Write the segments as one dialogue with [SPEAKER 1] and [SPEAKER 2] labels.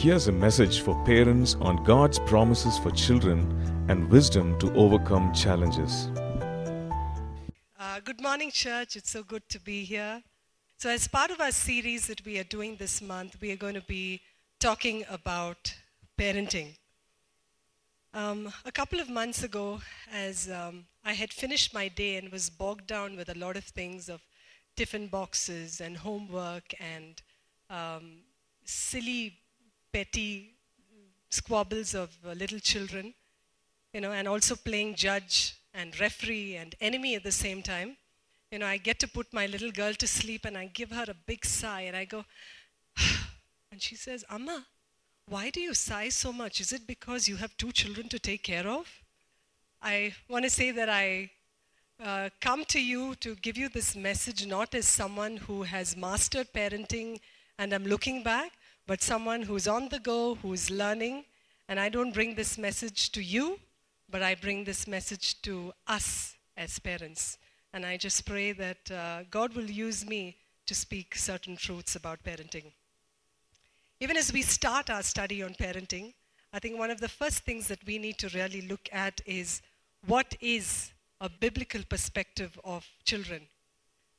[SPEAKER 1] Here's a message for parents on God's promises for children and wisdom to overcome challenges.
[SPEAKER 2] Uh, good morning, church. It's so good to be here. So, as part of our series that we are doing this month, we are going to be talking about parenting. Um, a couple of months ago, as um, I had finished my day and was bogged down with a lot of things of tiffin boxes and homework and um, silly, petty squabbles of uh, little children, you know, and also playing judge and referee and enemy at the same time. You know, I get to put my little girl to sleep and I give her a big sigh and I go, and she says, Amma, why do you sigh so much? Is it because you have two children to take care of? I want to say that I uh, come to you to give you this message not as someone who has mastered parenting and I'm looking back, but someone who's on the go, who's learning. And I don't bring this message to you, but I bring this message to us as parents. And I just pray that uh, God will use me to speak certain truths about parenting. Even as we start our study on parenting, I think one of the first things that we need to really look at is what is a biblical perspective of children.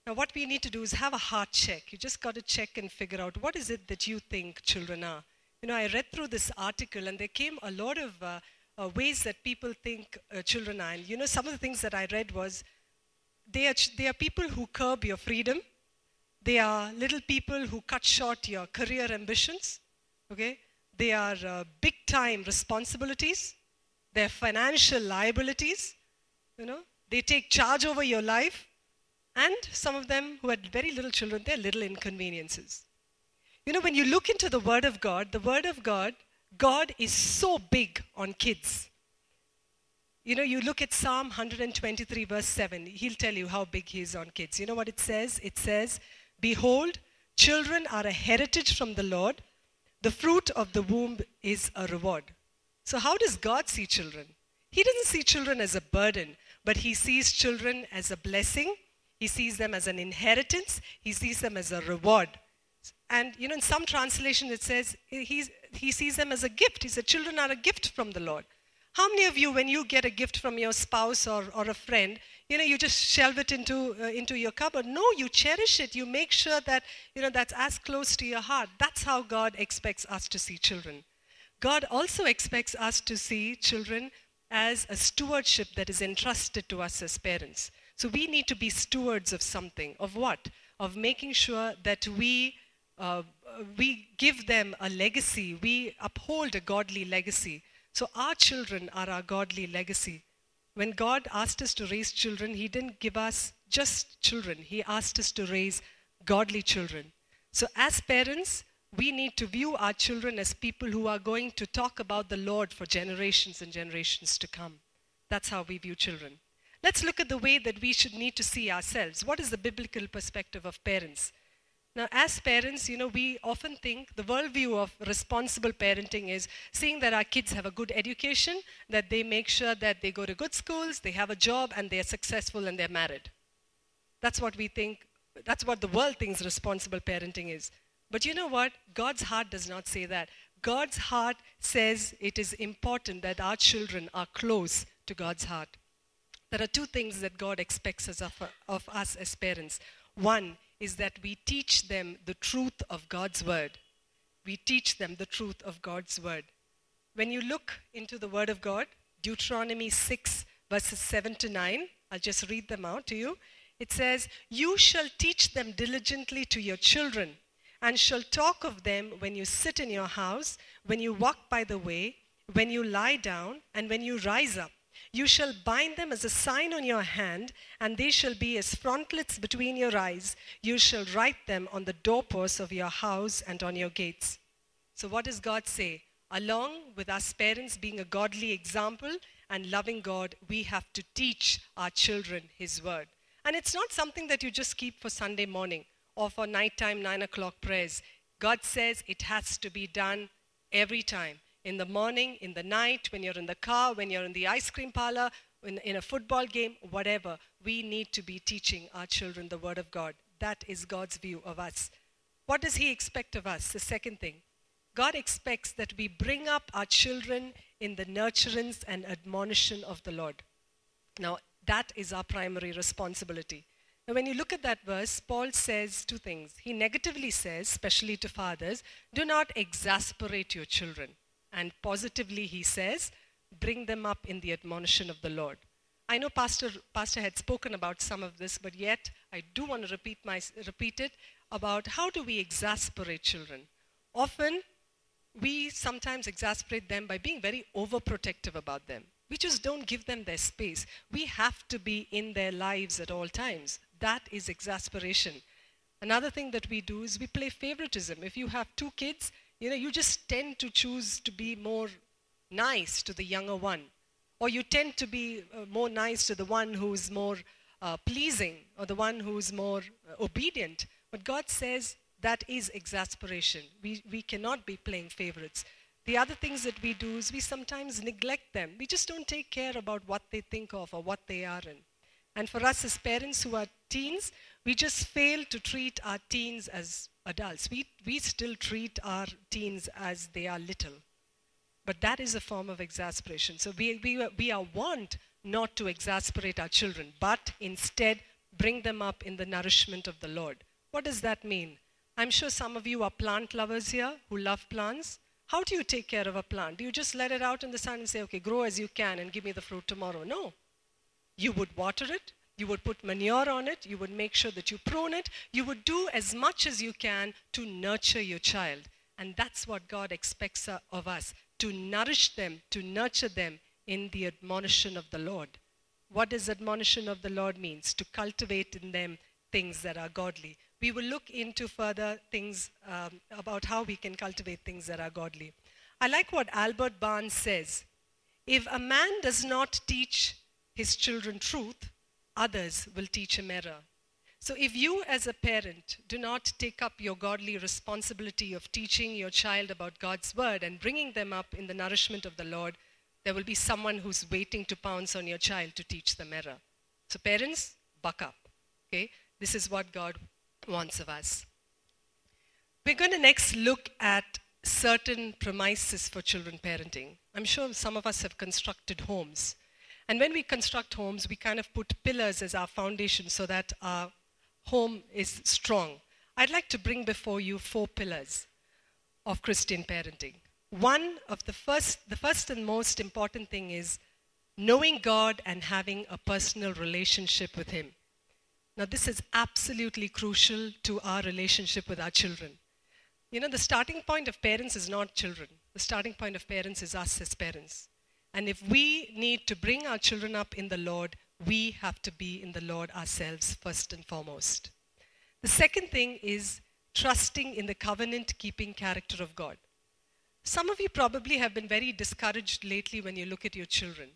[SPEAKER 2] Now, what we need to do is have a heart check. You just got to check and figure out what is it that you think children are. You know, I read through this article and there came a lot of uh, uh, ways that people think uh, children are. And you know, some of the things that I read was they are, ch- they are people who curb your freedom. They are little people who cut short your career ambitions. Okay? They are uh, big time responsibilities. They're financial liabilities. You know, they take charge over your life. And some of them who had very little children, they're little inconveniences. You know, when you look into the Word of God, the Word of God, God is so big on kids. You know, you look at Psalm 123, verse 7, he'll tell you how big he is on kids. You know what it says? It says, Behold, children are a heritage from the Lord, the fruit of the womb is a reward. So, how does God see children? He doesn't see children as a burden, but he sees children as a blessing. He sees them as an inheritance. He sees them as a reward. And, you know, in some translation it says he's, he sees them as a gift. He said, Children are a gift from the Lord. How many of you, when you get a gift from your spouse or, or a friend, you know, you just shelve it into, uh, into your cupboard? No, you cherish it. You make sure that, you know, that's as close to your heart. That's how God expects us to see children. God also expects us to see children as a stewardship that is entrusted to us as parents. So we need to be stewards of something. Of what? Of making sure that we, uh, we give them a legacy, we uphold a godly legacy. So our children are our godly legacy. When God asked us to raise children, He didn't give us just children, He asked us to raise godly children. So as parents, we need to view our children as people who are going to talk about the Lord for generations and generations to come. That's how we view children. Let's look at the way that we should need to see ourselves. What is the biblical perspective of parents? Now, as parents, you know, we often think the worldview of responsible parenting is seeing that our kids have a good education, that they make sure that they go to good schools, they have a job, and they're successful and they're married. That's what we think, that's what the world thinks responsible parenting is. But you know what? God's heart does not say that. God's heart says it is important that our children are close to God's heart. There are two things that God expects us of, of us as parents. One is that we teach them the truth of God's word. We teach them the truth of God's word. When you look into the word of God, Deuteronomy 6, verses 7 to 9, I'll just read them out to you. It says, You shall teach them diligently to your children, and shall talk of them when you sit in your house, when you walk by the way, when you lie down, and when you rise up. You shall bind them as a sign on your hand, and they shall be as frontlets between your eyes. You shall write them on the doorposts of your house and on your gates. So, what does God say? Along with us parents being a godly example and loving God, we have to teach our children His word. And it's not something that you just keep for Sunday morning or for nighttime, nine o'clock prayers. God says it has to be done every time in the morning, in the night, when you're in the car, when you're in the ice cream parlor, in, in, a football game, whatever. We need to be teaching our children the Word of God. That is God's view of us. What does He expect of us? The second thing. God expects that we bring up our children in the nurturance and admonition of the Lord. Now, that is our primary responsibility. Now, when you look at that verse, Paul says two things. He negatively says, especially to fathers, do not exasperate your children. And positively, he says, bring them up in the admonition of the Lord. I know Pastor, Pastor had spoken about some of this, but yet I do want to repeat, my, repeat it about how do we exasperate children. Often, we sometimes exasperate them by being very overprotective about them. We just don't give them their space. We have to be in their lives at all times. That is exasperation. Another thing that we do is we play favoritism. If you have two kids, you know, you just tend to choose to be more nice to the younger one. Or you tend to be uh, more nice to the one who's more uh, pleasing or the one who's more uh, obedient. But God says that is exasperation. We, we cannot be playing favorites. The other things that we do is we sometimes neglect them. We just don't take care about what they think of or what they are in. And for us as parents who are teens, we just fail to treat our teens as adults. We, we still treat our teens as they are little. But that is a form of exasperation. So we, we, we are want not to exasperate our children, but instead bring them up in the nourishment of the Lord. What does that mean? I'm sure some of you are plant lovers here who love plants. How do you take care of a plant? Do you just let it out in the sun and say, okay, grow as you can and give me the fruit tomorrow? No. You would water it, you would put manure on it, you would make sure that you prune it, you would do as much as you can to nurture your child. And that's what God expects of us to nourish them, to nurture them in the admonition of the Lord. What does admonition of the Lord means? To cultivate in them things that are godly. We will look into further things um, about how we can cultivate things that are godly. I like what Albert Barnes says. If a man does not teach his children truth, others will teach him error. So, if you as a parent do not take up your godly responsibility of teaching your child about God's word and bringing them up in the nourishment of the Lord, there will be someone who's waiting to pounce on your child to teach them error. So, parents, buck up. Okay? This is what God wants of us. We're going to next look at certain premises for children parenting. I'm sure some of us have constructed homes. And when we construct homes, we kind of put pillars as our foundation so that our home is strong. I'd like to bring before you four pillars of Christian parenting. One of the first, the first and most important thing is knowing God and having a personal relationship with Him. Now, this is absolutely crucial to our relationship with our children. You know, the starting point of parents is not children, the starting point of parents is us as parents. And if we need to bring our children up in the Lord, we have to be in the Lord ourselves first and foremost. The second thing is trusting in the covenant keeping character of God. Some of you probably have been very discouraged lately when you look at your children.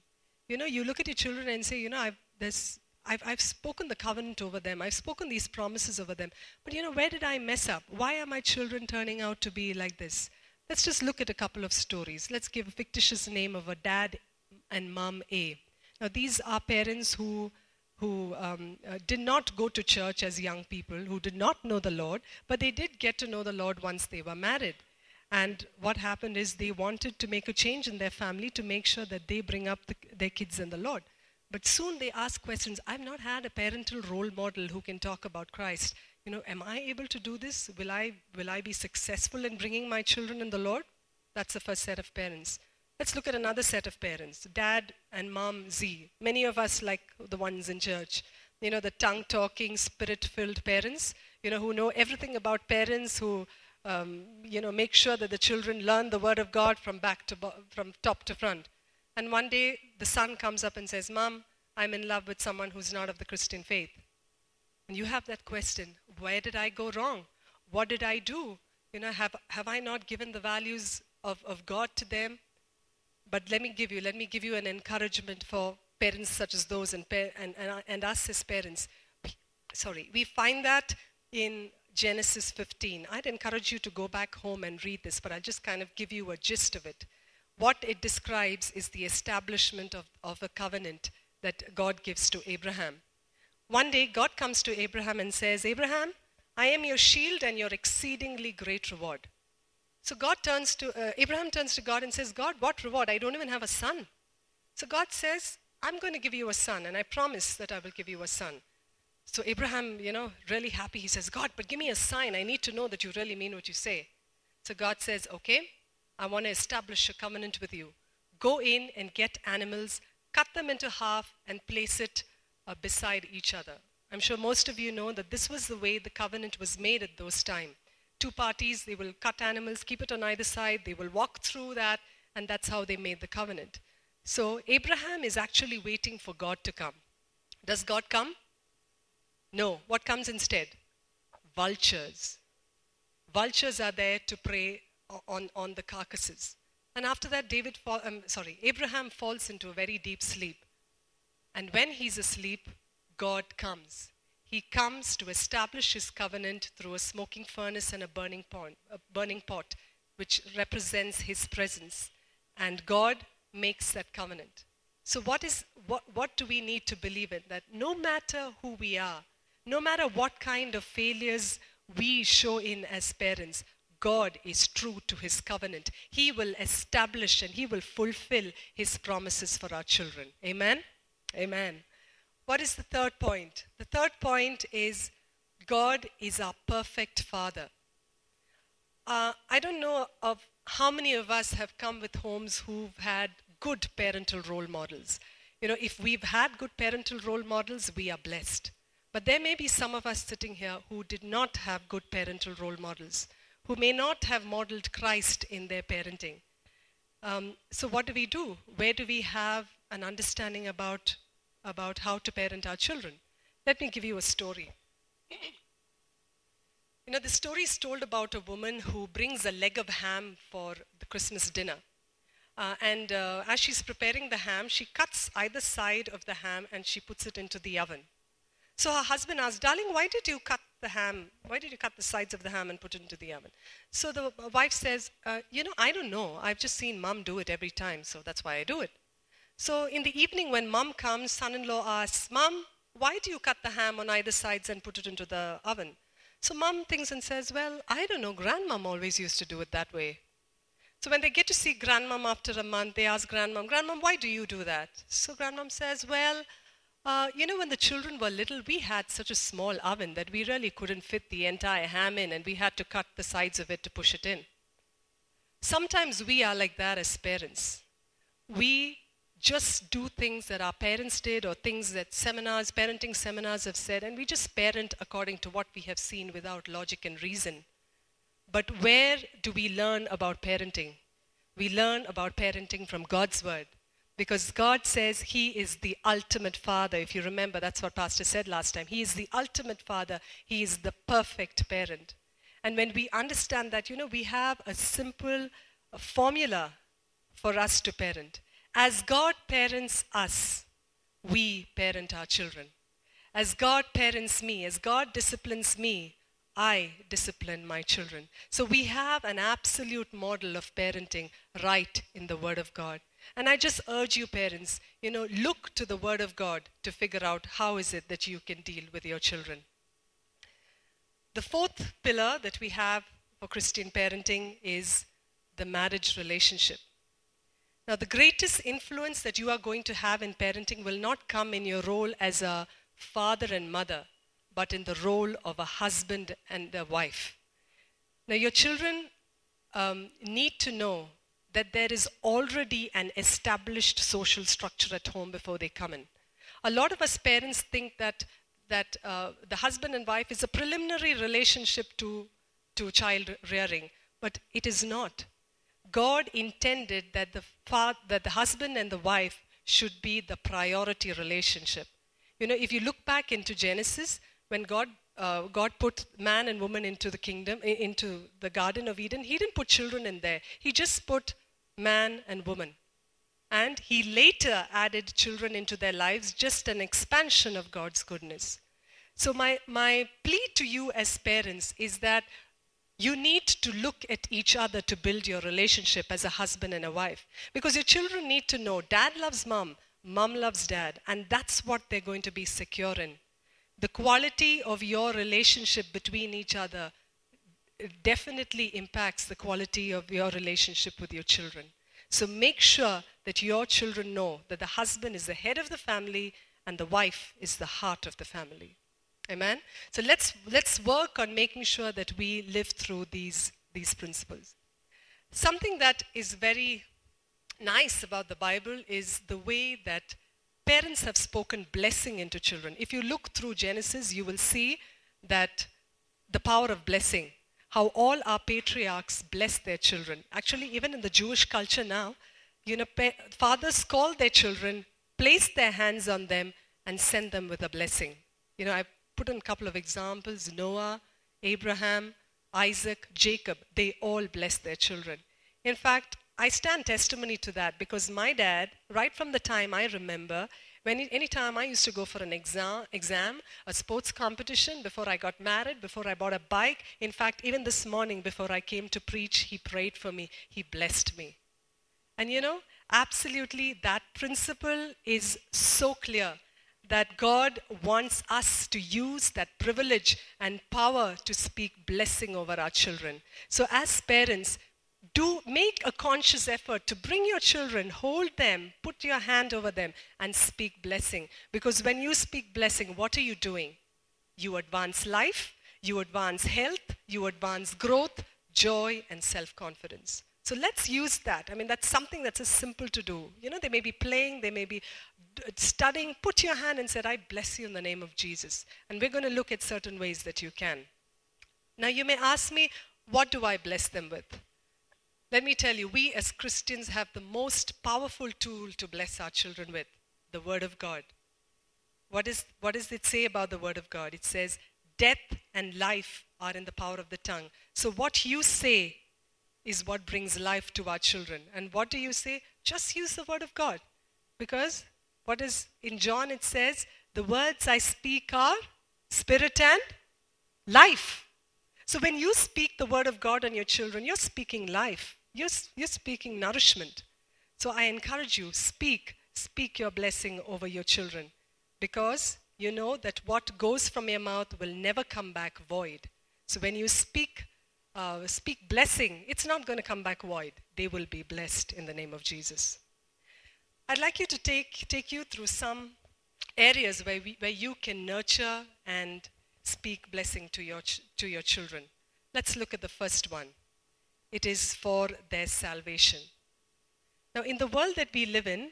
[SPEAKER 2] You know, you look at your children and say, you know, I've, this, I've, I've spoken the covenant over them, I've spoken these promises over them, but you know, where did I mess up? Why are my children turning out to be like this? Let's just look at a couple of stories. Let's give a fictitious name of a dad and mom A. Now, these are parents who, who um, uh, did not go to church as young people, who did not know the Lord, but they did get to know the Lord once they were married. And what happened is they wanted to make a change in their family to make sure that they bring up the, their kids in the Lord. But soon they ask questions. I've not had a parental role model who can talk about Christ. You know, am I able to do this? Will I, will I be successful in bringing my children in the Lord? That's the first set of parents. Let's look at another set of parents dad and mom Z. Many of us, like the ones in church, you know, the tongue talking, spirit filled parents, you know, who know everything about parents, who, um, you know, make sure that the children learn the word of God from back to from top to front. And one day the son comes up and says, Mom, I'm in love with someone who's not of the Christian faith. And you have that question where did I go wrong? What did I do? You know, have, have I not given the values of, of God to them? But let me give you, let me give you an encouragement for parents such as those and, and, and, and us as parents. Sorry, we find that in Genesis 15. I'd encourage you to go back home and read this, but I'll just kind of give you a gist of it. What it describes is the establishment of, of a covenant that God gives to Abraham. One day, God comes to Abraham and says, Abraham, I am your shield and your exceedingly great reward. So God turns to, uh, Abraham turns to God and says, God, what reward? I don't even have a son. So God says, I'm going to give you a son, and I promise that I will give you a son. So Abraham, you know, really happy. He says, God, but give me a sign. I need to know that you really mean what you say. So God says, Okay, I want to establish a covenant with you. Go in and get animals, cut them into half, and place it uh, beside each other. I'm sure most of you know that this was the way the covenant was made at those time. Two parties, they will cut animals, keep it on either side, they will walk through that, and that's how they made the covenant. So Abraham is actually waiting for God to come. Does God come? No. What comes instead? Vultures. Vultures are there to prey on, on the carcasses. And after that, David, fall, um, sorry, Abraham falls into a very deep sleep. And when he's asleep, God comes. He comes to establish his covenant through a smoking furnace and a burning pot, a burning pot, which represents his presence. And God makes that covenant. So, what, is, what, what do we need to believe in? That no matter who we are, no matter what kind of failures we show in as parents, God is true to his covenant. He will establish and he will fulfill his promises for our children. Amen? Amen. What is the third point? The third point is God is our perfect Father. Uh, I don't know of how many of us have come with homes who've had good parental role models. You know, if we've had good parental role models, we are blessed. But there may be some of us sitting here who did not have good parental role models, who may not have modeled Christ in their parenting. Um, so, what do we do? Where do we have an understanding about, about how to parent our children? Let me give you a story. You know, the story is told about a woman who brings a leg of ham for the Christmas dinner. Uh, and uh, as she's preparing the ham, she cuts either side of the ham and she puts it into the oven. So her husband asks, Darling, why did you cut the ham? Why did you cut the sides of the ham and put it into the oven? So the wife says, uh, You know, I don't know. I've just seen mom do it every time, so that's why I do it. So in the evening, when mom comes, son in law asks, Mom, why do you cut the ham on either sides and put it into the oven? So mom thinks and says, Well, I don't know. Grandmom always used to do it that way. So when they get to see grandmom after a month, they ask grandmom, Grandmom, why do you do that? So grandmom says, Well, uh, you know, when the children were little, we had such a small oven that we really couldn't fit the entire ham in, and we had to cut the sides of it to push it in. Sometimes we are like that as parents. We just do things that our parents did or things that seminars, parenting seminars have said, and we just parent according to what we have seen without logic and reason. But where do we learn about parenting? We learn about parenting from God's Word. Because God says He is the ultimate Father. If you remember, that's what Pastor said last time. He is the ultimate Father, He is the perfect parent. And when we understand that, you know, we have a simple formula for us to parent. As God parents us, we parent our children. As God parents me, as God disciplines me, I discipline my children. So we have an absolute model of parenting right in the Word of God. And I just urge you, parents, you know, look to the Word of God to figure out how is it that you can deal with your children. The fourth pillar that we have for Christian parenting is the marriage relationship. Now, the greatest influence that you are going to have in parenting will not come in your role as a father and mother, but in the role of a husband and a wife. Now, your children um, need to know that there is already an established social structure at home before they come in. A lot of us parents think that, that uh, the husband and wife is a preliminary relationship to, to child rearing, but it is not. God intended that the, fa- that the husband and the wife should be the priority relationship. You know, if you look back into Genesis, when God uh, God put man and woman into the kingdom, into the Garden of Eden, He didn't put children in there. He just put man and woman. And he later added children into their lives, just an expansion of God's goodness. So, my, my plea to you as parents is that you need to look at each other to build your relationship as a husband and a wife. Because your children need to know dad loves mom, mom loves dad, and that's what they're going to be secure in. The quality of your relationship between each other definitely impacts the quality of your relationship with your children. So make sure that your children know that the husband is the head of the family and the wife is the heart of the family. Amen. So let's let's work on making sure that we live through these these principles. Something that is very nice about the Bible is the way that parents have spoken blessing into children. If you look through Genesis, you will see that the power of blessing, how all our patriarchs bless their children. Actually, even in the Jewish culture now, you know, pa- fathers call their children, place their hands on them, and send them with a blessing. You know, I put in a couple of examples Noah, Abraham, Isaac, Jacob, they all blessed their children. In fact, I stand testimony to that because my dad, right from the time I remember, when any time I used to go for an exam, exam, a sports competition, before I got married, before I bought a bike, in fact, even this morning before I came to preach, he prayed for me. He blessed me. And you know, absolutely, that principle is so clear that God wants us to use that privilege and power to speak blessing over our children. So, as parents, do make a conscious effort to bring your children, hold them, put your hand over them, and speak blessing. Because when you speak blessing, what are you doing? You advance life, you advance health, you advance growth, joy, and self confidence. So let's use that. I mean, that's something that's as simple to do. You know, they may be playing, they may be studying. Put your hand and say, I bless you in the name of Jesus. And we're going to look at certain ways that you can. Now, you may ask me, what do I bless them with? Let me tell you, we as Christians have the most powerful tool to bless our children with the Word of God. What, is, what does it say about the Word of God? It says, Death and life are in the power of the tongue. So, what you say is what brings life to our children. And what do you say? Just use the Word of God. Because what is in John it says, The words I speak are spirit and life. So when you speak the word of God on your children, you're speaking life. You're, you're speaking nourishment. So I encourage you, speak, speak your blessing over your children. Because you know that what goes from your mouth will never come back void. So when you speak, uh, speak blessing, it's not going to come back void. They will be blessed in the name of Jesus. I'd like you to take, take you through some areas where, we, where you can nurture and speak blessing to your, to your children. Let's look at the first one. It is for their salvation. Now, in the world that we live in,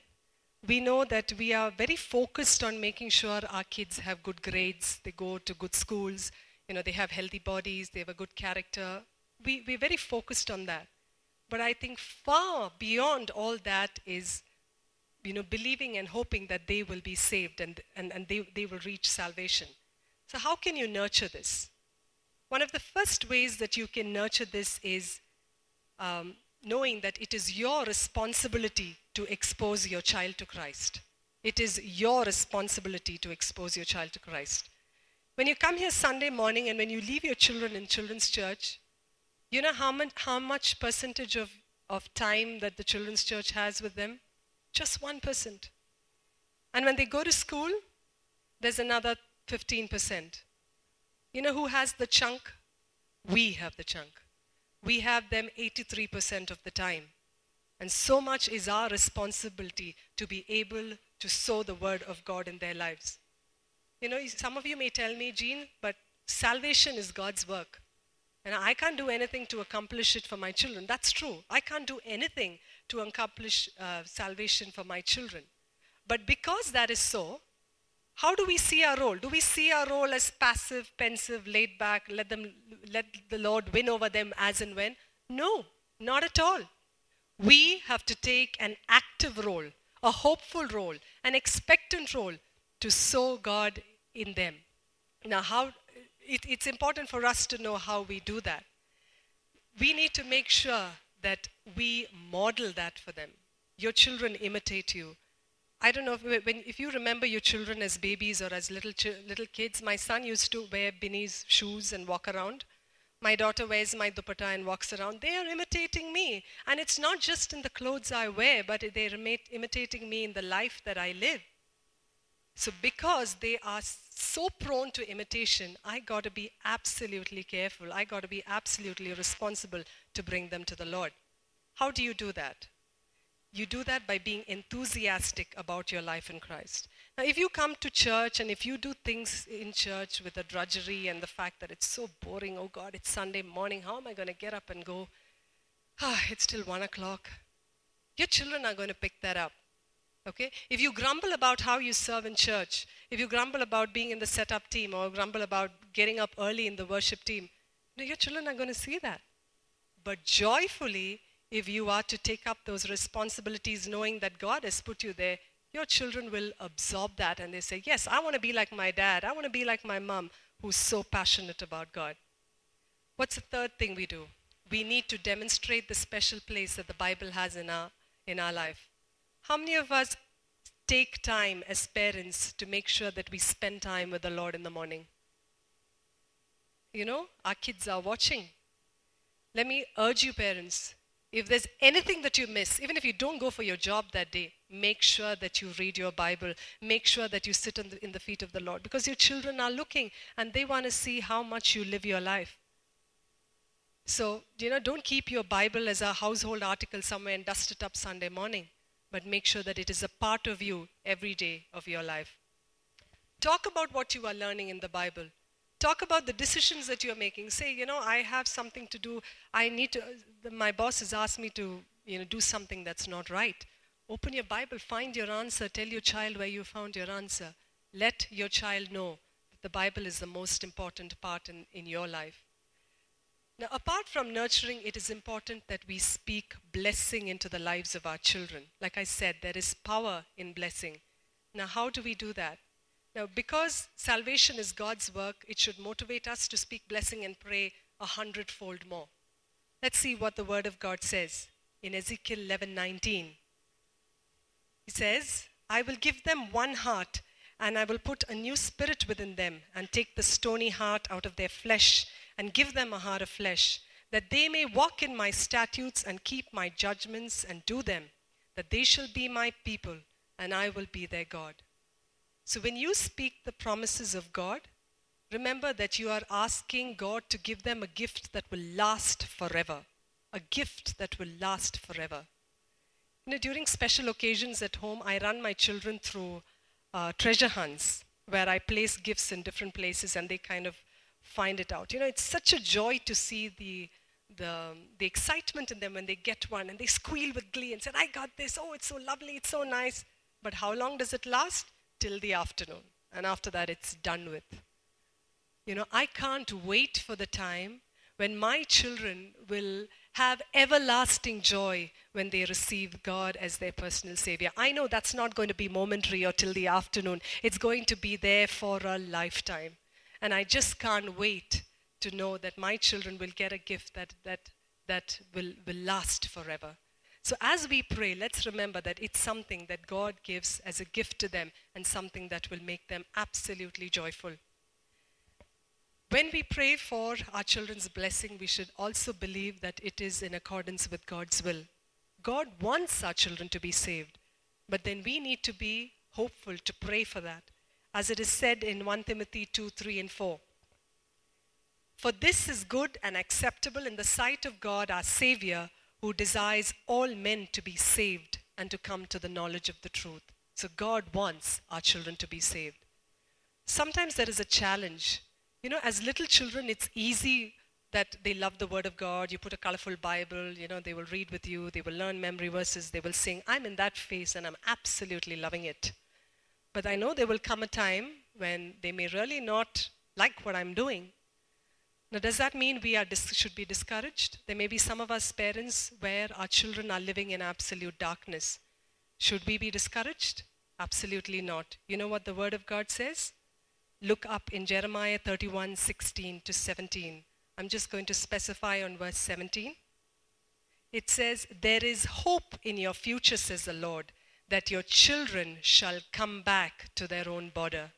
[SPEAKER 2] we know that we are very focused on making sure our kids have good grades, they go to good schools, you know, they have healthy bodies, they have a good character. We, we're very focused on that. But I think far beyond all that is, you know, believing and hoping that they will be saved and, and, and they, they will reach salvation. So, how can you nurture this? One of the first ways that you can nurture this is um, knowing that it is your responsibility to expose your child to Christ. It is your responsibility to expose your child to Christ. When you come here Sunday morning and when you leave your children in children's church, you know how much, how much percentage of, of time that the children's church has with them? Just 1%. And when they go to school, there's another 15%. You know who has the chunk? We have the chunk. We have them 83% of the time. And so much is our responsibility to be able to sow the word of God in their lives. You know, some of you may tell me, Jean, but salvation is God's work. And I can't do anything to accomplish it for my children. That's true. I can't do anything to accomplish uh, salvation for my children. But because that is so, how do we see our role? Do we see our role as passive, pensive, laid back, let them let the Lord win over them as and when? No, not at all. We have to take an active role, a hopeful role, an expectant role to sow God in them. Now, how it, it's important for us to know how we do that. We need to make sure that we model that for them. Your children imitate you. I don't know if, when, if you remember your children as babies or as little, little kids. My son used to wear Binny's shoes and walk around. My daughter wears my dupatta and walks around. They are imitating me. And it's not just in the clothes I wear, but they're imitating me in the life that I live. So, because they are so prone to imitation, I got to be absolutely careful. I got to be absolutely responsible to bring them to the Lord. How do you do that? You do that by being enthusiastic about your life in Christ. Now, if you come to church and if you do things in church with the drudgery and the fact that it's so boring, oh God, it's Sunday morning, how am I going to get up and go? Ah, it's still one o'clock. Your children are going to pick that up. Okay? If you grumble about how you serve in church, if you grumble about being in the setup team or grumble about getting up early in the worship team, your children are going to see that. But joyfully, if you are to take up those responsibilities knowing that God has put you there, your children will absorb that and they say, Yes, I want to be like my dad. I want to be like my mom who's so passionate about God. What's the third thing we do? We need to demonstrate the special place that the Bible has in our, in our life. How many of us take time as parents to make sure that we spend time with the Lord in the morning? You know, our kids are watching. Let me urge you, parents, if there's anything that you miss, even if you don't go for your job that day, make sure that you read your Bible. Make sure that you sit in the, in the feet of the Lord because your children are looking and they want to see how much you live your life. So, you know, don't keep your Bible as a household article somewhere and dust it up Sunday morning but make sure that it is a part of you every day of your life. Talk about what you are learning in the Bible. Talk about the decisions that you're making. Say, you know, I have something to do. I need to, my boss has asked me to, you know, do something that's not right. Open your Bible, find your answer, tell your child where you found your answer. Let your child know that the Bible is the most important part in, in your life. Now, apart from nurturing, it is important that we speak blessing into the lives of our children. Like I said, there is power in blessing. Now, how do we do that? Now, because salvation is God's work, it should motivate us to speak blessing and pray a hundredfold more. Let's see what the Word of God says in Ezekiel 11:19. He says, "I will give them one heart, and I will put a new spirit within them, and take the stony heart out of their flesh." And give them a heart of flesh, that they may walk in my statutes and keep my judgments and do them, that they shall be my people, and I will be their God. So when you speak the promises of God, remember that you are asking God to give them a gift that will last forever. A gift that will last forever. You know, during special occasions at home, I run my children through uh, treasure hunts where I place gifts in different places and they kind of find it out. You know, it's such a joy to see the, the, the excitement in them when they get one and they squeal with glee and say, I got this. Oh, it's so lovely. It's so nice. But how long does it last? Till the afternoon. And after that, it's done with. You know, I can't wait for the time when my children will have everlasting joy when they receive God as their personal Savior. I know that's not going to be momentary or till the afternoon, it's going to be there for a lifetime. And I just can't wait to know that my children will get a gift that, that, that will, will last forever. So as we pray, let's remember that it's something that God gives as a gift to them and something that will make them absolutely joyful. When we pray for our children's blessing, we should also believe that it is in accordance with God's will. God wants our children to be saved, but then we need to be hopeful to pray for that as it is said in 1 Timothy 2 3 and 4. For this is good and acceptable in the sight of God our Savior, who desires all men to be saved and to come to the knowledge of the truth. So God wants our children to be saved. Sometimes there is a challenge. You know, as little children, it's easy that they love the Word of God. You put a colorful Bible, you know, they will read with you, they will learn memory verses, they will sing. I'm in that phase and I'm absolutely loving it. But I know there will come a time when they may really not like what I'm doing. Now, does that mean we are dis- should be discouraged? There may be some of us parents where our children are living in absolute darkness. Should we be discouraged? Absolutely not. You know what the Word of God says? Look up in Jeremiah 31 16 to 17. I'm just going to specify on verse 17. It says, There is hope in your future, says the Lord that your children shall come back to their own border.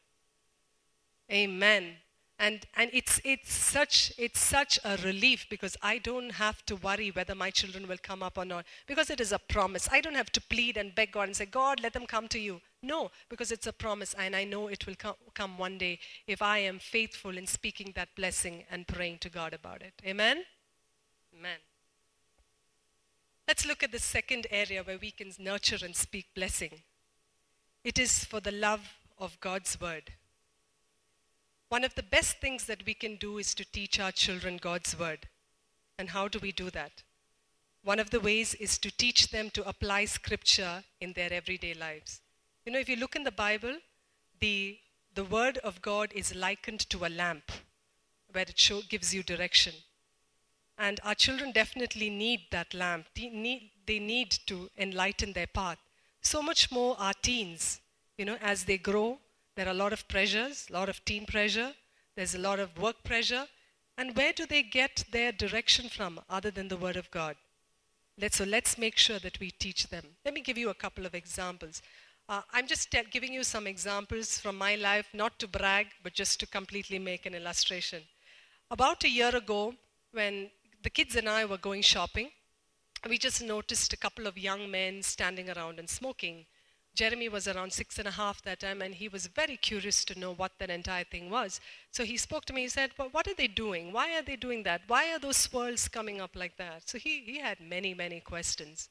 [SPEAKER 2] Amen. And, and it's, it's, such, it's such a relief because I don't have to worry whether my children will come up or not because it is a promise. I don't have to plead and beg God and say, God, let them come to you. No, because it's a promise, and I know it will come, come one day if I am faithful in speaking that blessing and praying to God about it. Amen? Amen. Let's look at the second area where we can nurture and speak blessing. It is for the love of God's word. One of the best things that we can do is to teach our children God's word. And how do we do that? One of the ways is to teach them to apply scripture in their everyday lives. You know, if you look in the Bible, the, the word of God is likened to a lamp where it show, gives you direction. And our children definitely need that lamp. They need, they need to enlighten their path. So much more our teens, you know, as they grow, there are a lot of pressures, a lot of teen pressure, there's a lot of work pressure. And where do they get their direction from other than the Word of God? Let's, so let's make sure that we teach them. Let me give you a couple of examples. Uh, I'm just giving you some examples from my life, not to brag, but just to completely make an illustration. About a year ago, when the kids and I were going shopping, we just noticed a couple of young men standing around and smoking. Jeremy was around six and a half that time, and he was very curious to know what that entire thing was. So he spoke to me. He said, well, What are they doing? Why are they doing that? Why are those swirls coming up like that? So he, he had many, many questions.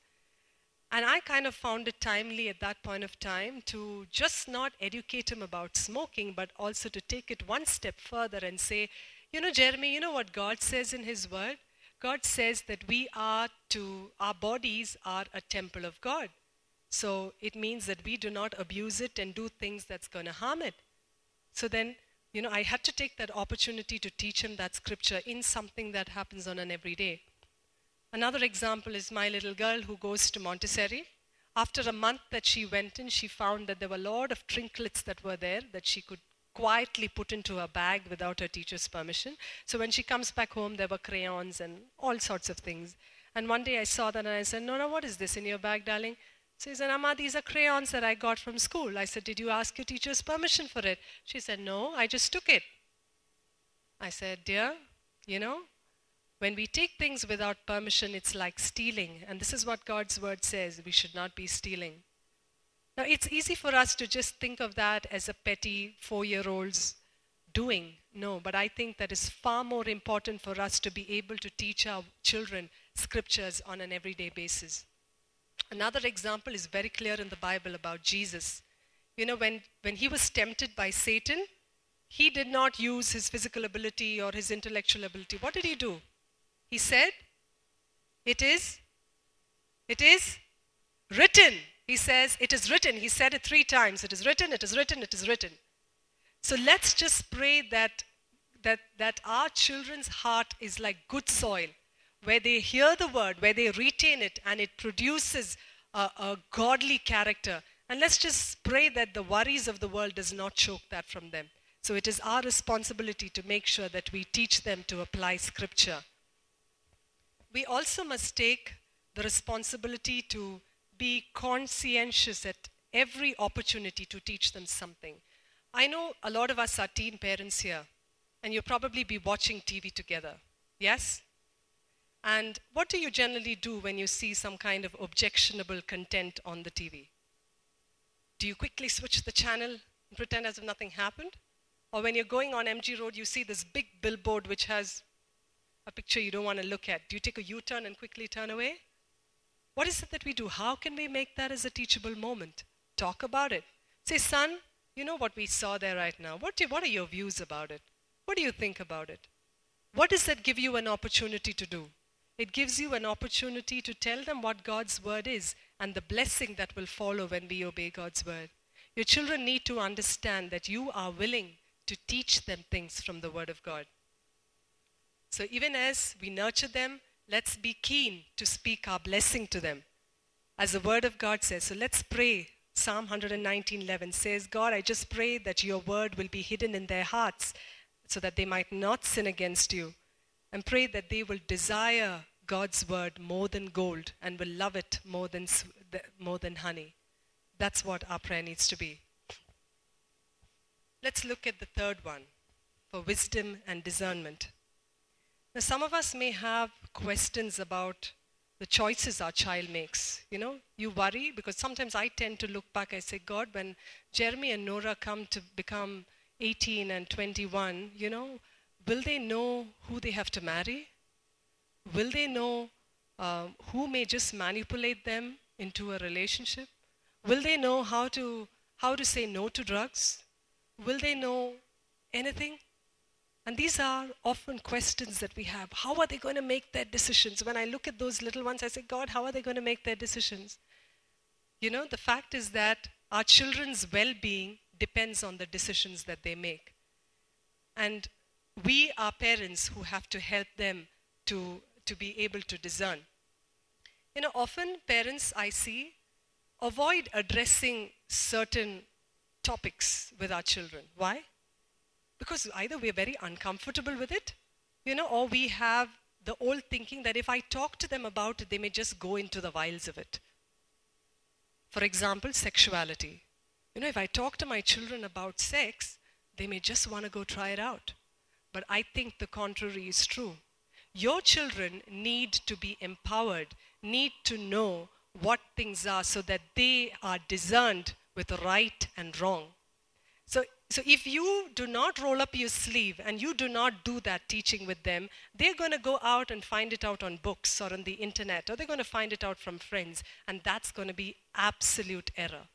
[SPEAKER 2] And I kind of found it timely at that point of time to just not educate him about smoking, but also to take it one step further and say, You know, Jeremy, you know what God says in His Word? God says that we are to, our bodies are a temple of God. So it means that we do not abuse it and do things that's going to harm it. So then, you know, I had to take that opportunity to teach him that scripture in something that happens on an everyday. Another example is my little girl who goes to Montessori. After a month that she went in, she found that there were a lot of trinkets that were there that she could quietly put into her bag without her teacher's permission. So when she comes back home, there were crayons and all sorts of things. And one day I saw that and I said, Nora, what is this in your bag, darling? She said, Amma, these are crayons that I got from school. I said, Did you ask your teacher's permission for it? She said, No, I just took it. I said, Dear, you know, when we take things without permission, it's like stealing. And this is what God's word says we should not be stealing. Now, it's easy for us to just think of that as a petty four year old's doing. No, but I think that is far more important for us to be able to teach our children scriptures on an everyday basis. Another example is very clear in the Bible about Jesus. You know, when, when he was tempted by Satan, he did not use his physical ability or his intellectual ability. What did he do? He said, It is, it is written. He says, It is written. He said it three times. It is written, it is written, it is written. So let's just pray that, that, that our children's heart is like good soil where they hear the word, where they retain it, and it produces a, a, godly character. And let's just pray that the worries of the world does not choke that from them. So it is our responsibility to make sure that we teach them to apply scripture. We also must take the responsibility to be conscientious at every opportunity to teach them something. I know a lot of us are teen parents here, and you'll probably be watching TV together. Yes? And what do you generally do when you see some kind of objectionable content on the TV? Do you quickly switch the channel and pretend as if nothing happened? Or when you're going on MG Road, you see this big billboard which has a picture you don't want to look at. Do you take a U turn and quickly turn away? What is it that we do? How can we make that as a teachable moment? Talk about it. Say, son, you know what we saw there right now. What, do, what are your views about it? What do you think about it? What does that give you an opportunity to do? It gives you an opportunity to tell them what God's word is and the blessing that will follow when we obey God's word. Your children need to understand that you are willing to teach them things from the word of God. So even as we nurture them, let's be keen to speak our blessing to them. As the word of God says. So let's pray. Psalm 119:11 says, God, I just pray that your word will be hidden in their hearts so that they might not sin against you and pray that they will desire God's word more than gold and will love it more than, more than honey. That's what our prayer needs to be. Let's look at the third one for wisdom and discernment. Now, some of us may have questions about the choices our child makes. You know, you worry because sometimes I tend to look back. I say, God, when Jeremy and Nora come to become 18 and 21, you know, will they know who they have to marry? Will they know um, who may just manipulate them into a relationship? Will they know how to, how to say no to drugs? Will they know anything? And these are often questions that we have. How are they going to make their decisions? When I look at those little ones, I say, God, how are they going to make their decisions? You know, the fact is that our children's well being depends on the decisions that they make. And we are parents who have to help them to, to be able to discern. You know, often parents I see avoid addressing certain topics with our children. Why? Because either we're very uncomfortable with it, you know, or we have the old thinking that if I talk to them about it, they may just go into the wiles of it. For example, sexuality. You know, if I talk to my children about sex, they may just want to go try it out. But I think the contrary is true. Your children need to be empowered, need to know what things are so that they are discerned with right and wrong. So, so if you do not roll up your sleeve and you do not do that teaching with them, they're going to go out and find it out on books or on the internet, or they're going to find it out from friends, and that's going to be absolute error.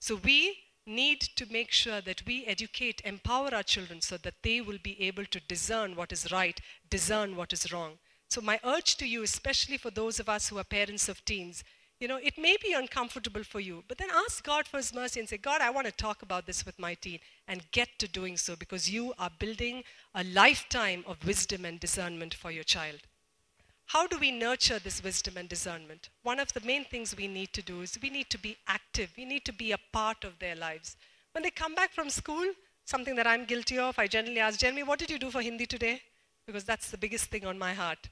[SPEAKER 2] So we need to make sure that we educate, empower our children so that they will be able to discern what is right, discern what is wrong. So, my urge to you, especially for those of us who are parents of teens, you know, it may be uncomfortable for you, but then ask God for His mercy and say, God, I want to talk about this with my teen, and get to doing so because you are building a lifetime of wisdom and discernment for your child. How do we nurture this wisdom and discernment? One of the main things we need to do is we need to be active. We need to be a part of their lives. When they come back from school, something that I'm guilty of, I generally ask, Jeremy, what did you do for Hindi today? Because that's the biggest thing on my heart.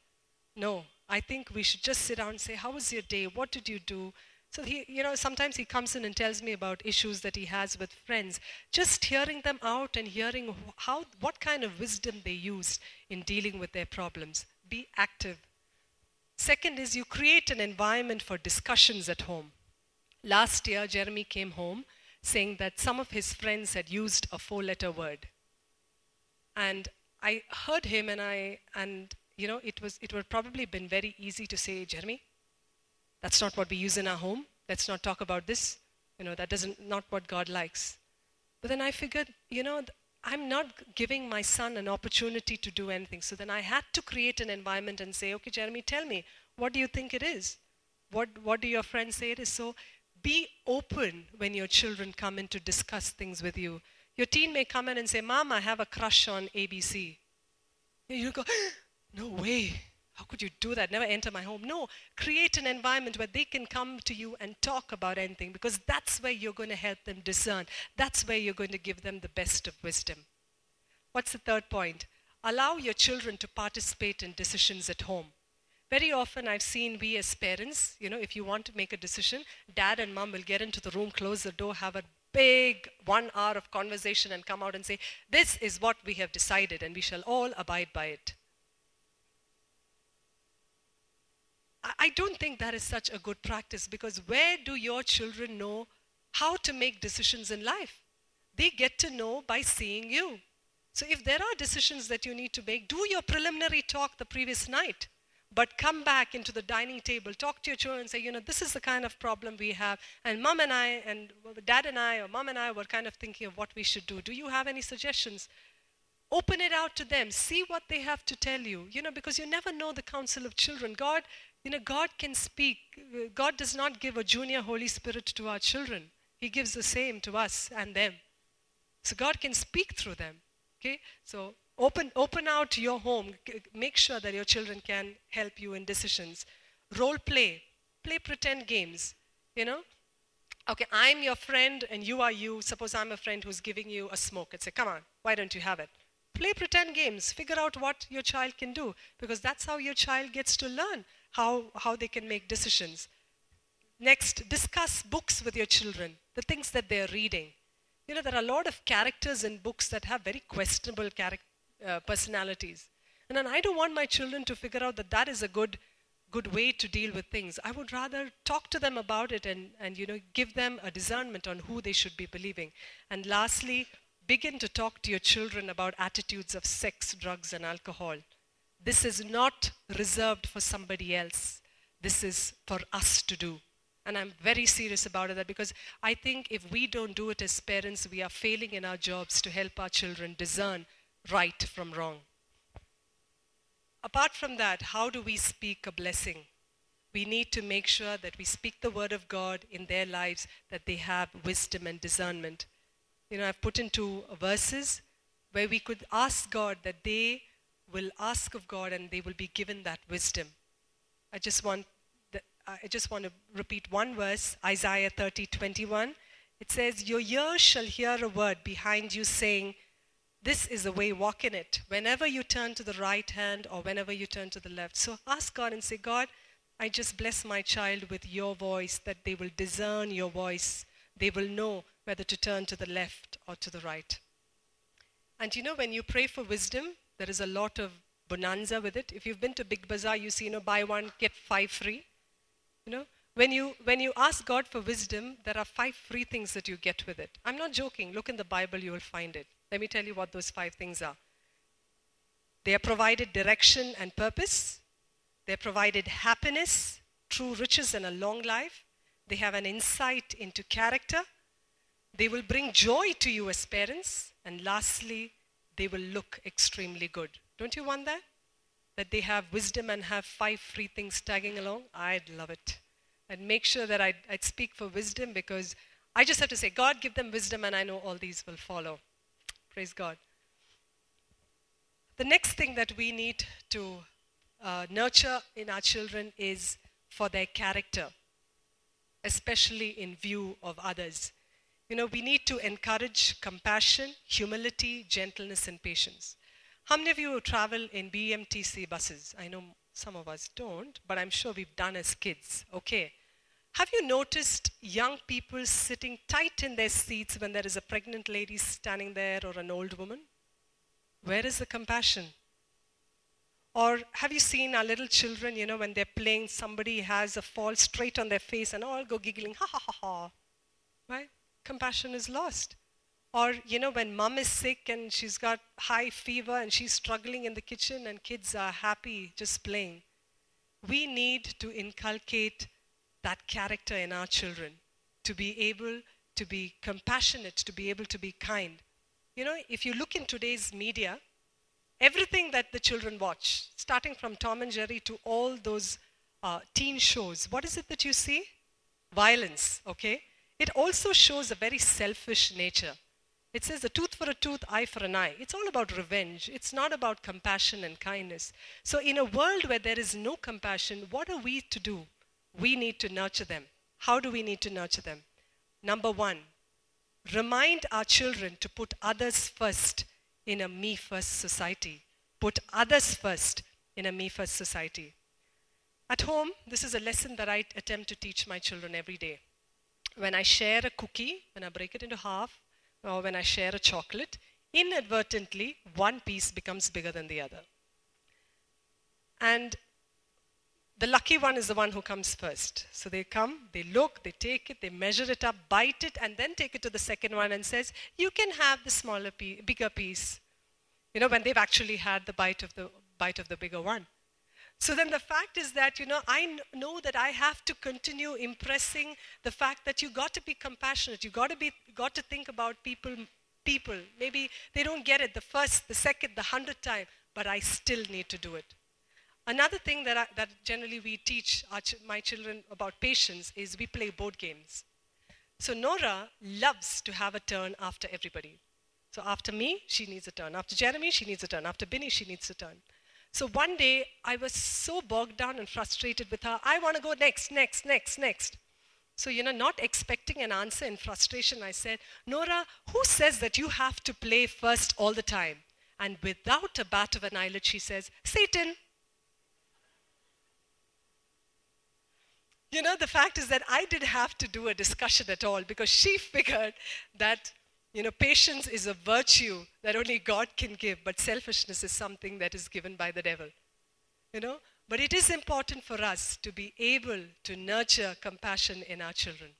[SPEAKER 2] No, I think we should just sit down and say, How was your day? What did you do? So he, you know, sometimes he comes in and tells me about issues that he has with friends. Just hearing them out and hearing how, what kind of wisdom they use in dealing with their problems. Be active. Second is you create an environment for discussions at home. Last year, Jeremy came home saying that some of his friends had used a four letter word. And I heard him and I, and you know, it was, it would probably been very easy to say, Jeremy, that's not what we use in our home. Let's not talk about this. You know, that doesn't, not what God likes. But then I figured, you know, I'm not giving my son an opportunity to do anything. So then I had to create an environment and say, okay, Jeremy, tell me, what do you think it is? What, what do your friends say it is? So be open when your children come in to discuss things with you. Your teen may come in and say, Mom, I have a crush on ABC. You go, no way. How could you do that? Never enter my home. No, create an environment where they can come to you and talk about anything because that's where you're going to help them discern. That's where you're going to give them the best of wisdom. What's the third point? Allow your children to participate in decisions at home. Very often, I've seen we as parents, you know, if you want to make a decision, dad and mom will get into the room, close the door, have a big one hour of conversation, and come out and say, This is what we have decided, and we shall all abide by it. I don't think that is such a good practice because where do your children know how to make decisions in life? They get to know by seeing you. So if there are decisions that you need to make, do your preliminary talk the previous night. But come back into the dining table, talk to your children, say, you know, this is the kind of problem we have. And mom and I, and dad and I, or mom and I were kind of thinking of what we should do. Do you have any suggestions? Open it out to them. See what they have to tell you. You know, because you never know the counsel of children. God you know, God can speak. God does not give a junior Holy Spirit to our children, He gives the same to us and them. So God can speak through them. Okay? So open, open out your home. Make sure that your children can help you in decisions. Role play. Play pretend games. You know? Okay, I'm your friend and you are you. Suppose I'm a friend who's giving you a smoke and say, come on, why don't you have it? Play pretend games. Figure out what your child can do because that's how your child gets to learn how, how they can make decisions. Next, discuss books with your children, the things that they're reading. You know, there are a lot of characters in books that have very questionable charac- uh, personalities. And then I don't want my children to figure out that that is a good good way to deal with things. I would rather talk to them about it and, and you know, give them a discernment on who they should be believing. And lastly, begin to talk to your children about attitudes of sex, drugs, and alcohol. This is not reserved for somebody else. This is for us to do. And I'm very serious about that because I think if we don't do it as parents, we are failing in our jobs to help our children discern right from wrong. Apart from that, how do we speak a blessing? We need to make sure that we speak the word of God in their lives, that they have wisdom and discernment. You know, I've put into verses where we could ask God that they will ask of God and they will be given that wisdom. I just want the, I just want to repeat one verse, Isaiah 30, 21. It says, Your ears shall hear a word behind you saying, this is the way, walk in it. Whenever you turn to the right hand or whenever you turn to the left. So ask God and say, God, I just bless my child with your voice, that they will discern your voice. They will know whether to turn to the left or to the right. And you know, when you pray for wisdom, there is a lot of bonanza with it. If you've been to Big Bazaar, you see, you know, buy one, get five free. You know, when you, when you ask God for wisdom, there are five free things that you get with it. I'm not joking. Look in the Bible, you will find it. Let me tell you what those five things are. They are provided direction and purpose. They are provided happiness, true riches, and a long life. They have an insight into character. They will bring joy to you as parents. And lastly, they will look extremely good. Don't you want that? That they have wisdom and have five free things tagging along? I'd love it. I'd make sure that I'd, I'd speak for wisdom because I just have to say, God, give them wisdom, and I know all these will follow. Praise God. The next thing that we need to uh, nurture in our children is for their character, especially in view of others. You know, we need to encourage compassion, humility, gentleness, and patience. How many of you travel in BMTC buses? I know some of us don't, but I'm sure we've done as kids. Okay. Have you noticed young people sitting tight in their seats when there is a pregnant lady standing there or an old woman? Where is the compassion? Or have you seen our little children, you know, when they're playing, somebody has a fall straight on their face and all go giggling, ha ha ha ha. Compassion is lost. Or, you know, when mom is sick and she's got high fever and she's struggling in the kitchen and kids are happy just playing. We need to inculcate that character in our children to be able to be compassionate, to be able to be kind. You know, if you look in today's media, everything that the children watch, starting from Tom and Jerry to all those uh, teen shows, what is it that you see? Violence, okay? It also shows a very selfish nature. It says a tooth for a tooth, eye for an eye. It's all about revenge. It's not about compassion and kindness. So, in a world where there is no compassion, what are we to do? we need to nurture them. How do we need to nurture them? Number one, remind our children to put others first in a me first society. Put others first in a me first society. At home, this is a lesson that I attempt to teach my children every day. When I share a cookie, when I break it into half, or when I share a chocolate, inadvertently, one piece becomes bigger than the other. And the lucky one is the one who comes first. So they come, they look, they take it, they measure it up, bite it, and then take it to the second one and says, "You can have the smaller piece, bigger piece." You know, when they've actually had the bite of the bite of the bigger one. So then the fact is that, you know, I know that I have to continue impressing the fact that you got to be compassionate. You got to be got to think about people people. Maybe they don't get it the first, the second, the hundredth time, but I still need to do it. Another thing that, I, that generally we teach ch- my children about patience is we play board games. So Nora loves to have a turn after everybody. So after me, she needs a turn. After Jeremy, she needs a turn. After Binny, she needs a turn. So one day, I was so bogged down and frustrated with her. I want to go next, next, next, next. So, you know, not expecting an answer in frustration, I said, Nora, who says that you have to play first all the time? And without a bat of an eyelid, she says, Satan. you know, the fact is that I didn't have to do a discussion at all because she figured that, you know, patience is a virtue that only God can give, but selfishness is something that is given by the devil. You know, But it is important for us to be able to nurture compassion in our children.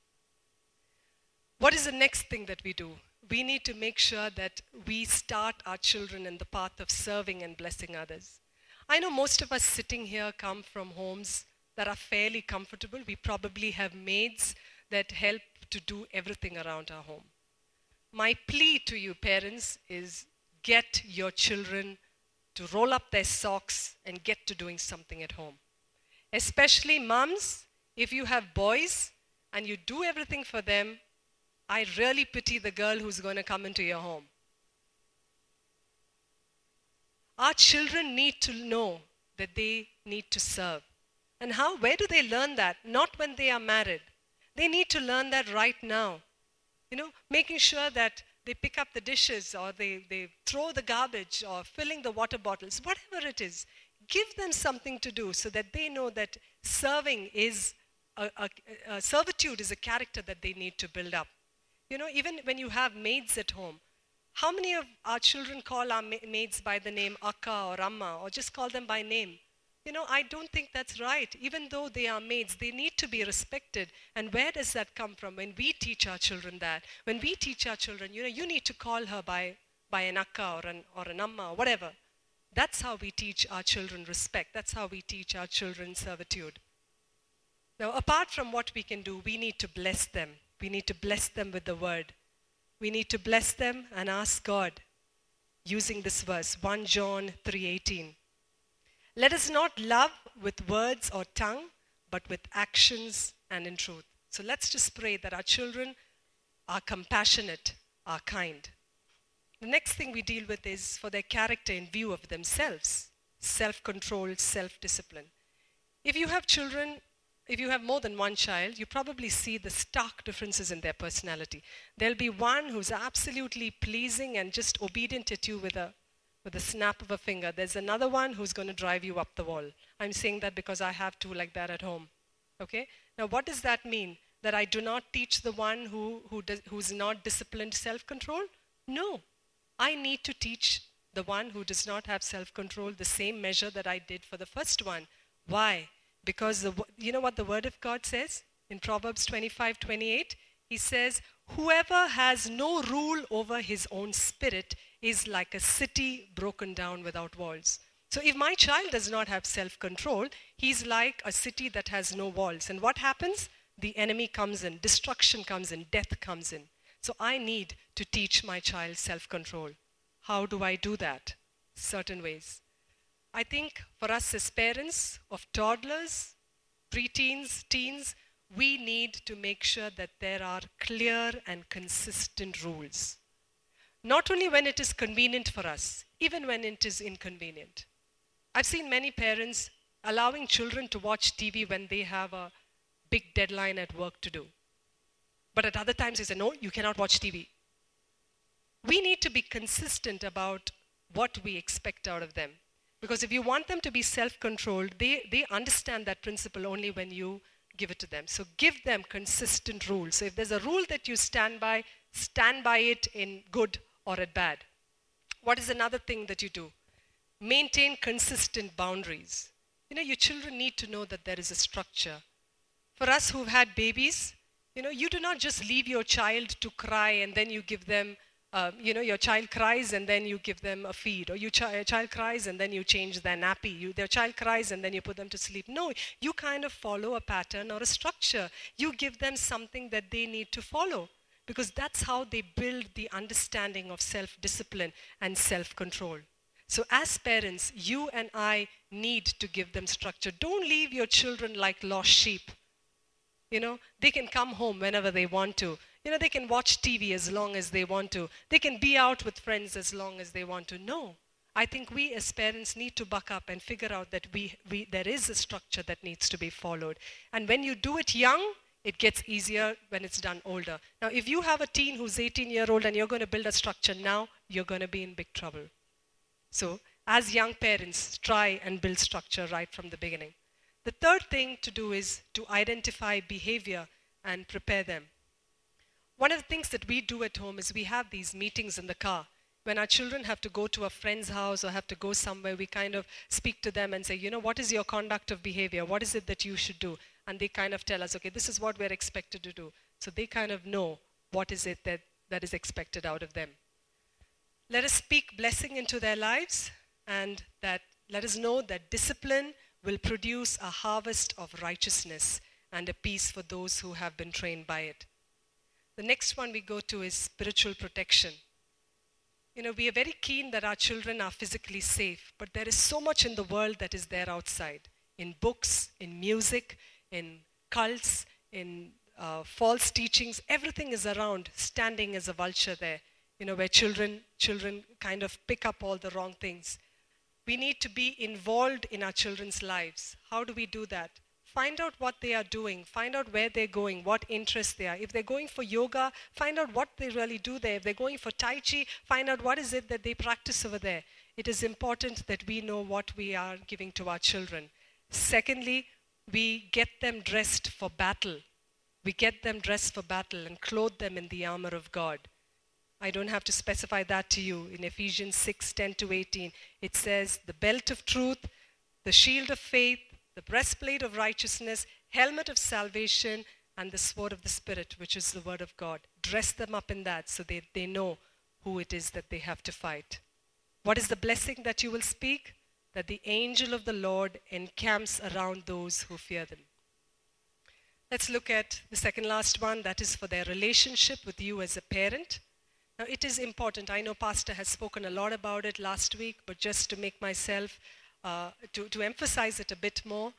[SPEAKER 2] What is the next thing that we do? We need to make sure that we start our children in the path of serving and blessing others. I know most of us sitting here come from homes that are fairly comfortable. We probably have maids that help to do everything around our home. My plea to you, parents, is get your children to roll up their socks and get to doing something at home. Especially moms, if you have boys and you do everything for them, I really pity the girl who's going to come into your home. Our children need to know that they need to serve. And how? Where do they learn that? Not when they are married. They need to learn that right now. You know, making sure that they pick up the dishes or they, they throw the garbage or filling the water bottles, whatever it is. Give them something to do so that they know that serving is a, a, a servitude is a character that they need to build up. You know, even when you have maids at home, how many of our children call our maids by the name Akka or Amma or just call them by name? You know, I don't think that's right. Even though they are maids, they need to be respected. And where does that come from? When we teach our children that, when we teach our children, you know, you need to call her by, by an akka or an, or an amma or whatever. That's how we teach our children respect. That's how we teach our children servitude. Now, apart from what we can do, we need to bless them. We need to bless them with the word. We need to bless them and ask God using this verse, 1 John 3:18. Let us not love with words or tongue, but with actions and in truth. So let's just pray that our children are compassionate, are kind. The next thing we deal with is for their character in view of themselves self control, self discipline. If you have children, if you have more than one child, you probably see the stark differences in their personality. There'll be one who's absolutely pleasing and just obedient at you with a with a snap of a finger. There's another one who's going to drive you up the wall. I'm saying that because I have two like that at home. Okay? Now, what does that mean? That I do not teach the one who, who does, who's not disciplined self control? No. I need to teach the one who does not have self control the same measure that I did for the first one. Why? Because the, you know what the Word of God says in Proverbs 25 28? He says, Whoever has no rule over his own spirit is like a city broken down without walls. So if my child does not have self control, he's like a city that has no walls. And what happens? The enemy comes in, destruction comes in, death comes in. So I need to teach my child self control. How do I do that? Certain ways. I think for us as parents of toddlers, preteens, teens, we need to make sure that there are clear and consistent rules. Not only when it is convenient for us, even when it is inconvenient. I've seen many parents allowing children to watch TV when they have a big deadline at work to do. But at other times, they say, no, you cannot watch TV. We need to be consistent about what we expect out of them. Because if you want them to be self controlled, they, they understand that principle only when you give it to them. So give them consistent rules. So if there's a rule that you stand by, stand by it in good or at bad. What is another thing that you do? Maintain consistent boundaries. You know, your children need to know that there is a structure. For us who've had babies, you know, you do not just leave your child to cry and then you give them uh, you know, your child cries and then you give them a feed, or your chi- child cries and then you change their nappy. You, their child cries and then you put them to sleep. No, you kind of follow a pattern or a structure. You give them something that they need to follow because that's how they build the understanding of self discipline and self control. So, as parents, you and I need to give them structure. Don't leave your children like lost sheep. You know, they can come home whenever they want to. You know, they can watch TV as long as they want to. They can be out with friends as long as they want to. No. I think we as parents need to buck up and figure out that we, we, there is a structure that needs to be followed. And when you do it young, it gets easier when it's done older. Now, if you have a teen who's 18 year old and you're going to build a structure now, you're going to be in big trouble. So, as young parents, try and build structure right from the beginning. The third thing to do is to identify behavior and prepare them. One of the things that we do at home is we have these meetings in the car When our children have to go to a friend's house or have to go somewhere, we kind of speak to them and say, you know, what is your conduct of behavior? What is it that you should do? And they kind of tell us, okay, this is what we're expected to do. So they kind of know what is it that, that is expected out of them. Let us speak blessing into their lives and that let us know that discipline will produce a harvest of righteousness and a peace for those who have been trained by it. The next one we go to is spiritual protection. You know, we are very keen that our children are physically safe, but there is so much in the world that is there outside in books, in music, in cults, in uh, false teachings. Everything is around, standing as a vulture there, you know, where children, children kind of pick up all the wrong things. We need to be involved in our children's lives. How do we do that? Find out what they are doing. Find out where they're going, what interests they are. If they're going for yoga, find out what they really do there. If they're going for Tai Chi, find out what is it that they practice over there. It is important that we know what we are giving to our children. Secondly, we get them dressed for battle. We get them dressed for battle and clothe them in the armor of God. I don't have to specify that to you. In Ephesians 6 10 to 18, it says, The belt of truth, the shield of faith, the breastplate of righteousness, helmet of salvation, and the sword of the Spirit, which is the word of God. Dress them up in that so they, they know who it is that they have to fight. What is the blessing that you will speak? That the angel of the Lord encamps around those who fear them. Let's look at the second last one that is for their relationship with you as a parent. Now, it is important. I know Pastor has spoken a lot about it last week, but just to make myself, uh, to, to emphasize it a bit more,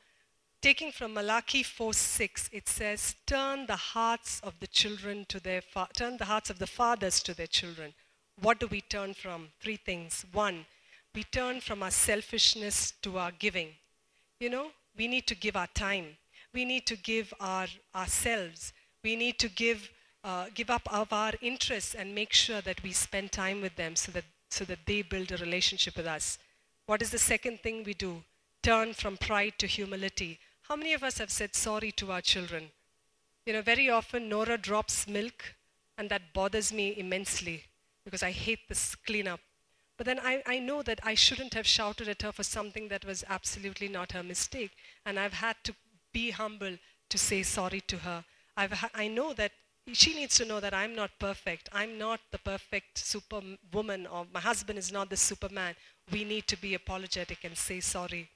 [SPEAKER 2] taking from Malachi 4 6, it says, Turn the hearts of the children to their, fa- turn the hearts of the fathers to their children. What do we turn from? Three things. One, we turn from our selfishness to our giving. You know, we need to give our time. We need to give our ourselves. We need to give uh, give up of our interests and make sure that we spend time with them so that, so that they build a relationship with us. What is the second thing we do? Turn from pride to humility. How many of us have said sorry to our children? You know, very often Nora drops milk, and that bothers me immensely because I hate this cleanup. But then I, I know that I shouldn't have shouted at her for something that was absolutely not her mistake. And I've had to be humble to say sorry to her. I've ha- I know that she needs to know that I'm not perfect. I'm not the perfect superwoman, or my husband is not the superman. We need to be apologetic and say sorry.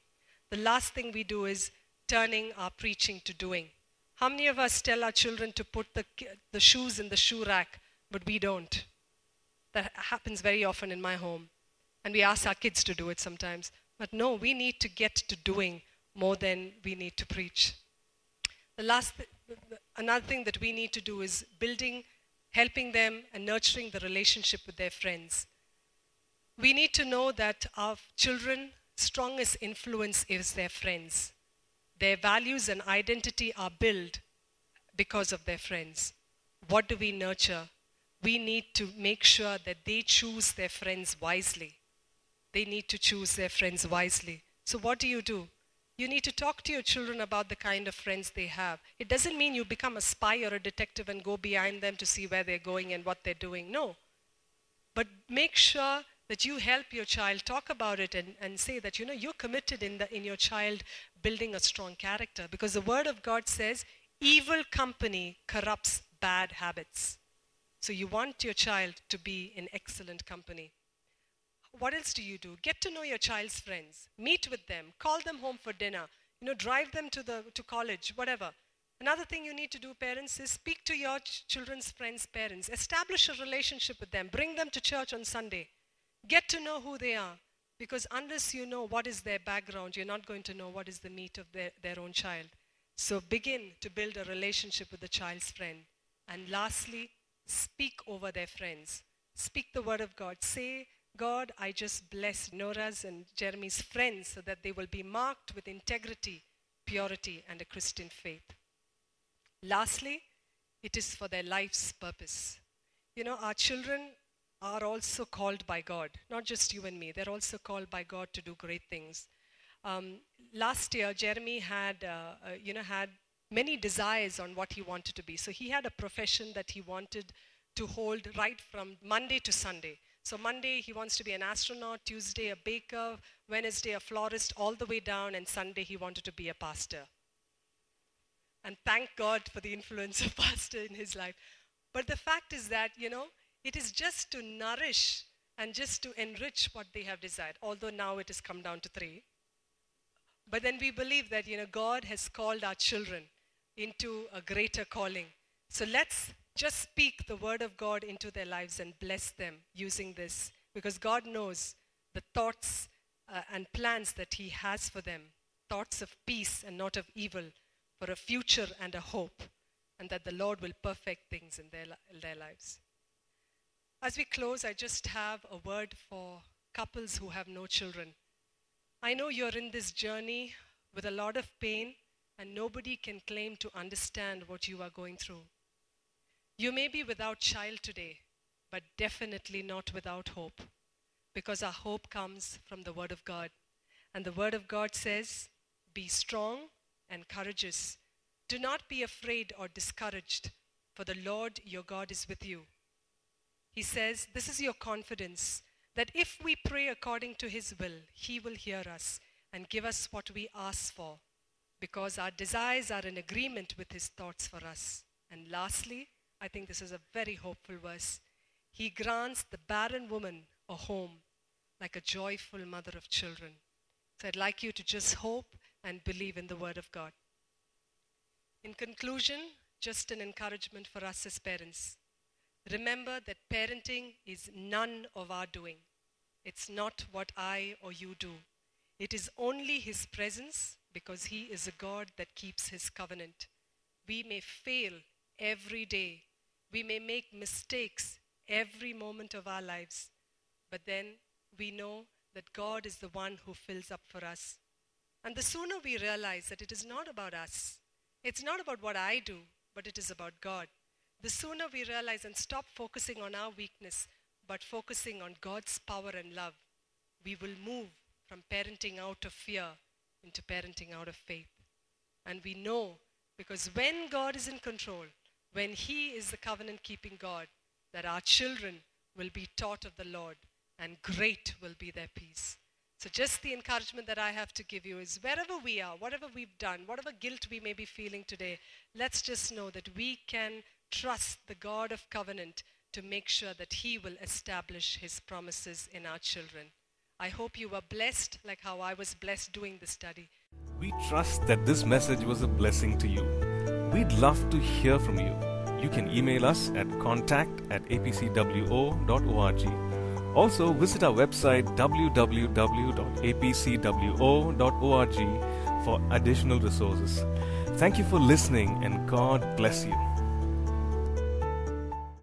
[SPEAKER 2] The last thing we do is turning our preaching to doing. How many of us tell our children to put the, the shoes in the shoe rack, but we don't? That happens very often in my home. And we ask our kids to do it sometimes. But no, we need to get to doing more than we need to preach. The last, th- another thing that we need to do is building, helping them, and nurturing the relationship with their friends. We need to know that our children' strongest influence is their friends. Their values and identity are built because of their friends. What do we nurture? We need to make sure that they choose their friends wisely. They need to choose their friends wisely. So, what do you do? You need to talk to your children about the kind of friends they have. It doesn't mean you become a spy or a detective and go behind them to see where they're going and what they're doing. No. But make sure that you help your child talk about it and, and say that you know you're committed in, the, in your child building a strong character because the word of god says evil company corrupts bad habits so you want your child to be in excellent company what else do you do? Get to know your child's friends, meet with them, call them home for dinner, you know, drive them to, the, to college, whatever. Another thing you need to do, parents, is speak to your ch- children's friends' parents. Establish a relationship with them. Bring them to church on Sunday. Get to know who they are. Because unless you know what is their background, you're not going to know what is the meat of their, their own child. So begin to build a relationship with the child's friend. And lastly, speak over their friends. Speak the word of God. Say God, I just bless Nora's and Jeremy's friends so that they will be marked with integrity, purity, and a Christian faith. Lastly, it is for their life's purpose. You know, our children are also called by God, not just you and me, they're also called by God to do great things. Um, last year, Jeremy had, uh, uh, you know, had many desires on what he wanted to be. So he had a profession that he wanted to hold right from Monday to Sunday. So Monday, he wants to be an astronaut, Tuesday, a baker, Wednesday, a florist, all the way down, and Sunday, he wanted to be a pastor. And thank God for the influence of pastor in his life. But the fact is that, you know, it is just to nourish and just to enrich what they have desired, although now it has come down to three. But then we believe that, you know, God has called our children into a greater calling. So let's just speak the word of God into their lives and bless them using this because God knows the thoughts uh, and plans that He has for them thoughts of peace and not of evil, for a future and a hope, and that the Lord will perfect things in their, in their lives. As we close, I just have a word for couples who have no children. I know you're in this journey with a lot of pain, and nobody can claim to understand what you are going through. You may be without child today, but definitely not without hope, because our hope comes from the Word of God. And the Word of God says, Be strong and courageous. Do not be afraid or discouraged, for the Lord your God is with you. He says, This is your confidence that if we pray according to His will, He will hear us and give us what we ask for, because our desires are in agreement with His thoughts for us. And lastly, I think this is a very hopeful verse. He grants the barren woman a home like a joyful mother of children. So I'd like you to just hope and believe in the Word of God. In conclusion, just an encouragement for us as parents. Remember that parenting is none of our doing. It's not what I or you do. It is only His presence because He is a God that keeps His covenant. We may fail every day we may make mistakes every moment of our lives, but then we know that God is the one who fills up for us. And the sooner we realize that it is not about us, it's not about what I do, but it is about God, the sooner we realize and stop focusing on our weakness, but focusing on God's power and love, we will move from parenting out of fear into parenting out of faith. And we know because when God is in control, when He is the covenant keeping God, that our children will be taught of the Lord and great will be their peace. So, just the encouragement that I have to give you is wherever we are, whatever we've done, whatever guilt we may be feeling today, let's just know that we can trust the God of covenant to make sure that He will establish His promises in our children. I hope you were blessed like how I was blessed doing the study.
[SPEAKER 1] We trust that this message was a blessing to you. We'd love to hear from you. You can email us at contact at apcwo.org. Also, visit our website www.apcwo.org for additional resources. Thank you for listening and God bless you.